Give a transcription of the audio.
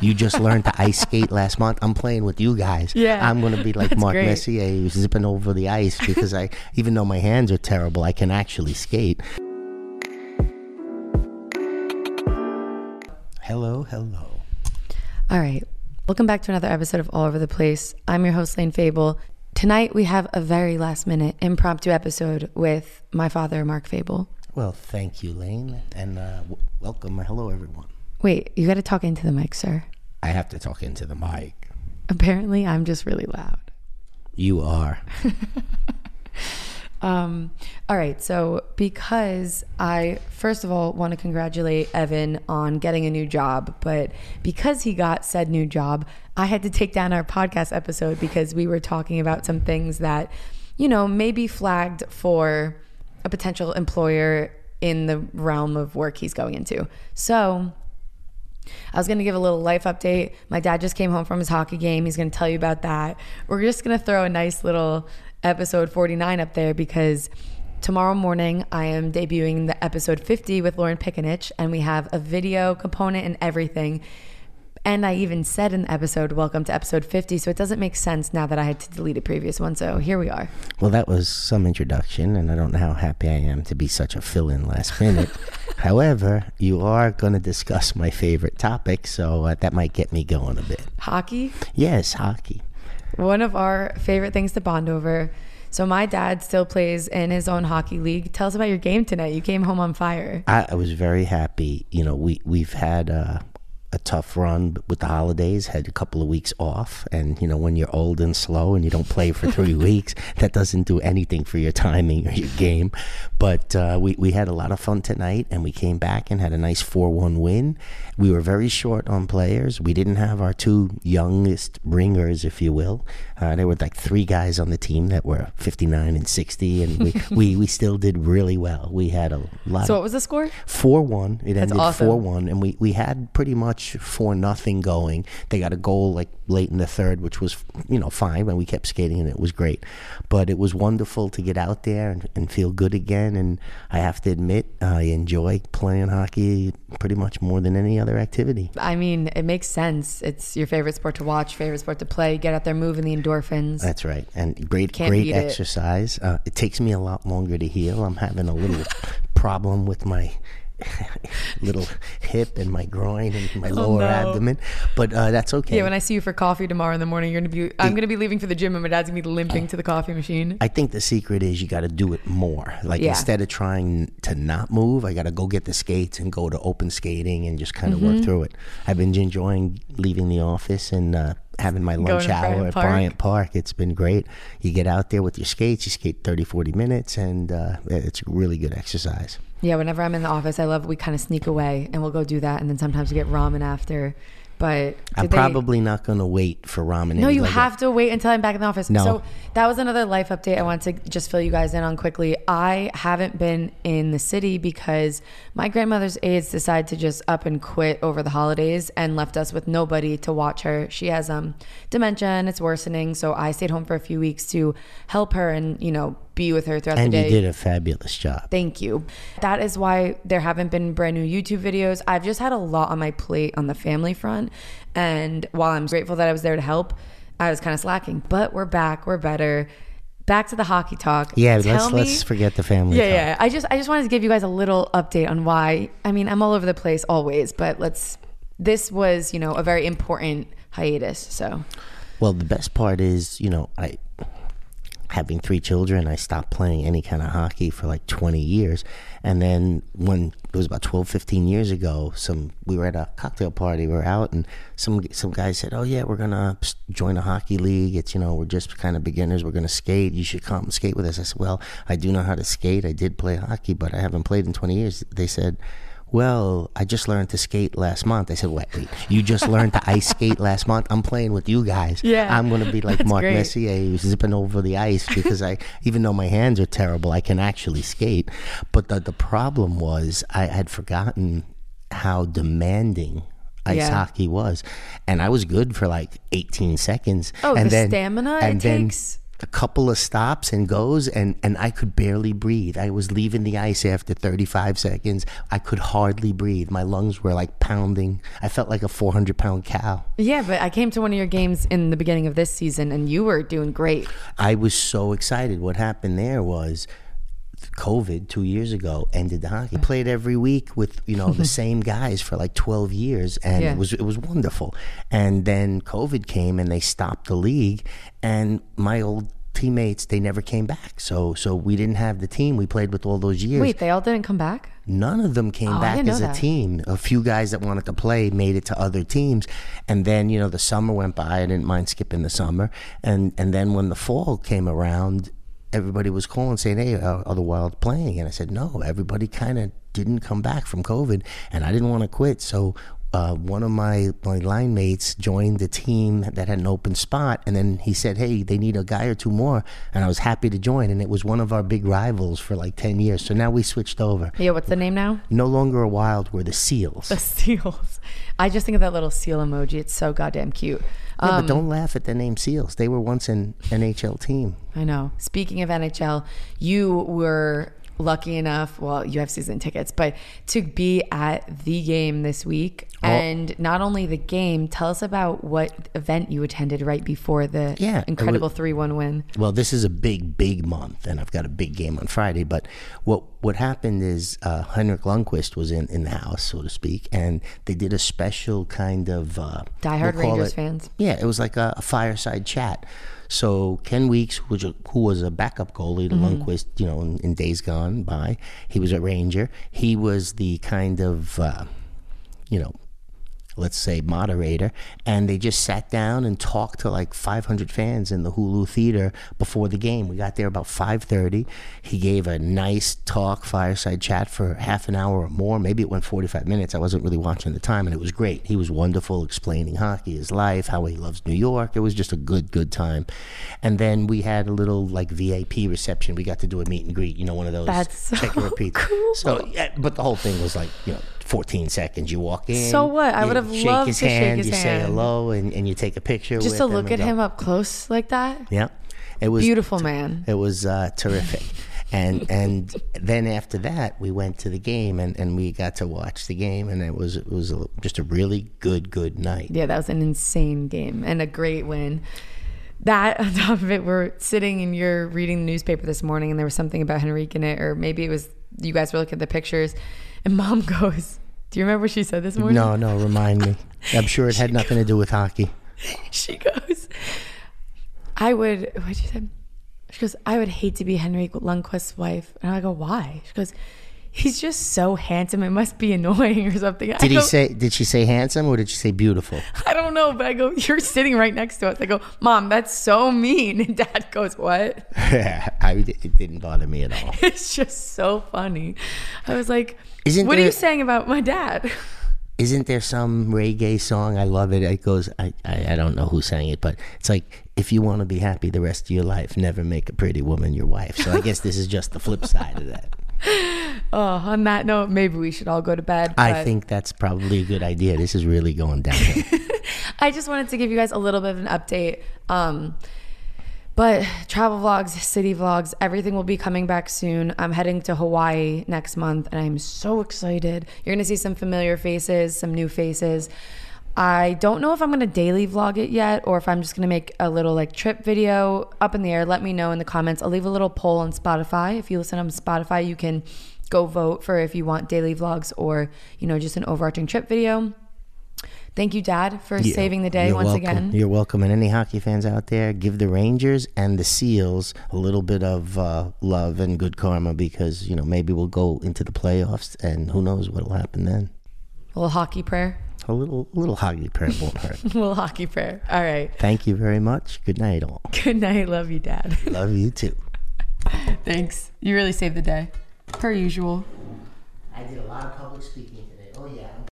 You just learned to ice skate last month. I'm playing with you guys. Yeah, I'm going to be like Mark great. Messier, zipping over the ice because I, even though my hands are terrible, I can actually skate. Hello, hello. All right. Welcome back to another episode of All Over the Place. I'm your host, Layne Fable. Tonight we have a very last minute impromptu episode with my father, Mark Fable. Well, thank you, Lane, and uh, w- welcome. Hello, everyone. Wait, you got to talk into the mic, sir. I have to talk into the mic. Apparently, I'm just really loud. You are. Um, all right. So, because I, first of all, want to congratulate Evan on getting a new job, but because he got said new job, I had to take down our podcast episode because we were talking about some things that, you know, may be flagged for a potential employer in the realm of work he's going into. So, I was going to give a little life update. My dad just came home from his hockey game. He's going to tell you about that. We're just going to throw a nice little episode 49 up there because tomorrow morning I am debuting the episode 50 with Lauren Pickenich, and we have a video component and everything. And I even said in the episode, Welcome to episode 50. So it doesn't make sense now that I had to delete a previous one. So here we are. Well, that was some introduction, and I don't know how happy I am to be such a fill in last minute. However, you are going to discuss my favorite topic, so uh, that might get me going a bit. Hockey. Yes, hockey. one of our favorite things to bond over. So my dad still plays in his own hockey league. Tell us about your game tonight. You came home on fire. I, I was very happy. You know, we, we've had uh, a tough run with the holidays, had a couple of weeks off. And, you know, when you're old and slow and you don't play for three weeks, that doesn't do anything for your timing or your game. But uh, we, we had a lot of fun tonight and we came back and had a nice 4 1 win. We were very short on players. We didn't have our two youngest ringers, if you will. Uh, there were like three guys on the team that were 59 and 60, and we, we, we still did really well. We had a lot So what was the score? four one. It ended awesome. four one, and we we had pretty much four nothing going. They got a goal like late in the third, which was you know fine, and we kept skating, and it was great. But it was wonderful to get out there and, and feel good again. And I have to admit, I enjoy playing hockey pretty much more than any other activity. I mean, it makes sense. It's your favorite sport to watch, favorite sport to play. Get out there, moving the endorphins. That's right, and great great beat it. exercise. Uh, it takes me a lot longer to heal. I'm having a little problem with my little hip and my groin and my lower Oh, no. abdomen, but uh, that's okay. yeah, when I see you for coffee tomorrow in the morning, you're gonna be. I'm gonna be leaving for the gym, and my dad's gonna be limping to the coffee machine. I think the secret is you got to do it more. Like Yeah. instead of trying to not move, I got to go get the skates and go to open skating and just kind of Mm-hmm. work through it. I've been enjoying leaving the office and uh, having my lunch hour Bryant at Park. Bryant Park. It's been great. You get out there with your skates, you skate 30, 40 minutes, and uh, it's really good exercise. Yeah, whenever I'm in the office, I love we kind of sneak away and we'll go do that, and then sometimes we get ramen after. But I'm they- probably not going to wait for ramen. No, you longer. have to wait until I'm back in the office. No. So that was another life update I wanted to just fill you guys in on quickly. I haven't been in the city because my grandmother's aides decided to just up and quit over the holidays and left us with nobody to watch her. She has um dementia and it's worsening, so I stayed home for a few weeks to help her and, you know, be with her throughout And the you did a fabulous job. Thank you. That is why there haven't been brand new YouTube videos. I've just had a lot on my plate on the family front. And while I'm grateful that I was there to help, I was kind of slacking. But we're back. We're better. Back to the hockey talk. Yeah, Tell let's me- let's forget the family. yeah, talk. yeah. I just I just wanted to give you guys a little update on why. I mean, I'm all over the place always, but let's. This was, you know, a very important hiatus. So Well, the best part is, you know, I having three children, I stopped playing any kind of hockey for like 20 years. And then when it was about 12, 15 years ago, some we were at a cocktail party, we were out and some some guy said, "Oh yeah, we're to join a hockey league. It's, you know, we're just kind of beginners. We're to skate. You should come skate with us." I said, "Well, I do know how to skate. I did play hockey, but I haven't played in 20 years." They said, well, I just learned to skate last month. I said, wait, wait, you just learned to ice skate last month? I'm playing with you guys. Yeah. I'm going to be like Mark great. Messier, who's zipping over the ice because I, even though my hands are terrible, I can actually skate. But the, the problem was I had forgotten how demanding ice Yeah. hockey was. And I was good for like 18 seconds. Oh, and the stamina it takes? A couple of stops and goes and and I could barely breathe. I was leaving the ice after 35 seconds. I could hardly breathe. My lungs were like pounding. I felt like a 400 pound cow. Yeah, but I came to one of your games in the beginning of this season and you were doing great. I was so excited. What happened there was COVID two years ago ended the hockey. I played every week with you know the same guys for like twelve years, and Yeah. it was it was wonderful. And then COVID came and they stopped the league, and my old teammates they never came back. So so we didn't have the team we played with all those years. Wait, they all didn't come back? None of them came Oh, back as a that. team. A few guys that wanted to play made it to other teams, and then you know the summer went by. I didn't mind skipping the summer, and and then when the fall came around, everybody was calling saying, "Hey, are, are the Wild playing?" And I said, "No." Everybody kind of didn't come back from COVID, and I didn't want to quit, so. Uh, one of my, my line mates joined the team that had an open spot, and then he said, "Hey, they need a guy or two more," and I was happy to join. And it was one of our big rivals for like ten years. So now we switched over Yeah, what's the name now? no longer a wild we're the seals The seals. I just think of that little seal emoji. It's so goddamn cute. yeah, Um, but don't laugh at the name seals they were once an nhl team I know. Speaking of NHL, you were lucky enough, well, you have season tickets, but to be at the game this week. Oh. And not only the game, tell us about what event you attended right before the Yeah, incredible 3 1 win. well this is a big big month and i've got a big game on friday but what what happened is uh, henrik lundqvist was in, in the house so to speak and they did a special kind of uh, Diehard we'll Rangers it- fans. Yeah, it was like a, a fireside chat. So Kevin Weekes, who was a, who was a backup goalie to Lundqvist, you know, in, in days gone by, he was a Ranger. He was the kind of, uh, you know, let's say moderator, and they just sat down and talked to like 500 fans in the Hulu theater before the game. We got there about 5:30. He gave a nice talk, fireside chat for half an hour or more. Maybe it went 45 minutes. I wasn't really watching the time, and it was great. He was wonderful, explaining hockey, his life, how he loves New York. It was just a good, good time. And then we had a little like VIP reception. We got to do a meet and greet. You know, one of those That's so check and repeat. cool. So, yeah, but the whole thing was like you know. 14 seconds. You walk in. So what? I would have loved his to shake hand, his you say hello, and, and you take a picture. Just to look at him up close like that. Yeah, it was Beautiful man. It was uh, terrific, and and then after that we went to the game and, and we got to watch the game, and it was it was a, just a really good good night. Yeah, that was an insane game and a great win. That on top of it, we're sitting and you're reading the newspaper this morning, and there was something about Henrik in it, or maybe it was you guys were looking at the pictures, and mom goes, "Do you remember what she said this morning?" No, no, remind me. I'm sure it had nothing to do with hockey. she goes, "I would." What she said? She goes, "I would hate to be Henrik Lundqvist's wife," and I go, "Why?" She goes, "He's just so handsome. It must be annoying or something." Did he say? Did she say handsome or did she say beautiful? I don't know, but I go, you're sitting right next to us. I go, Mom, that's so mean. And Dad goes, What? I, it didn't bother me at all. It's just so funny. I was like, Isn't What are you saying about my dad? Isn't there some reggae song? I love it. It goes, I, I, I don't know who sang it, but it's like, if you want to be happy the rest of your life, never make a pretty woman your wife. So I guess this is just the flip side of that. Oh, on that note, maybe we should all go to bed. I think that's probably a good idea. This is really going downhill. I just wanted to give you guys a little bit of an update. Um, but travel vlogs, city vlogs, everything will be coming back soon. I'm heading to Hawaii next month and I'm so excited. You're going to see some familiar faces, some new faces. I don't know if I'm going to daily vlog it yet or if I'm just going to make a little like trip video up in the air. Let me know in the comments. I'll leave a little poll on Spotify. If you listen on Spotify, you can go vote for if you want daily vlogs or, you know, just an overarching trip video. Thank you, Dad, for Yeah, saving the day once welcome. again. You're welcome. And any hockey fans out there, give the Rangers and the Seals a little bit of uh, love and good karma because, you know, maybe we'll go into the playoffs and who knows what will happen then. A little hockey prayer. A little, a little hockey prayer won't hurt. A little hockey prayer. All right. Thank you very much. Good night, all. Good night. Love you, Dad. Love you too. Thanks. You really saved the day, per usual. I did a lot of public speaking today. Oh, yeah.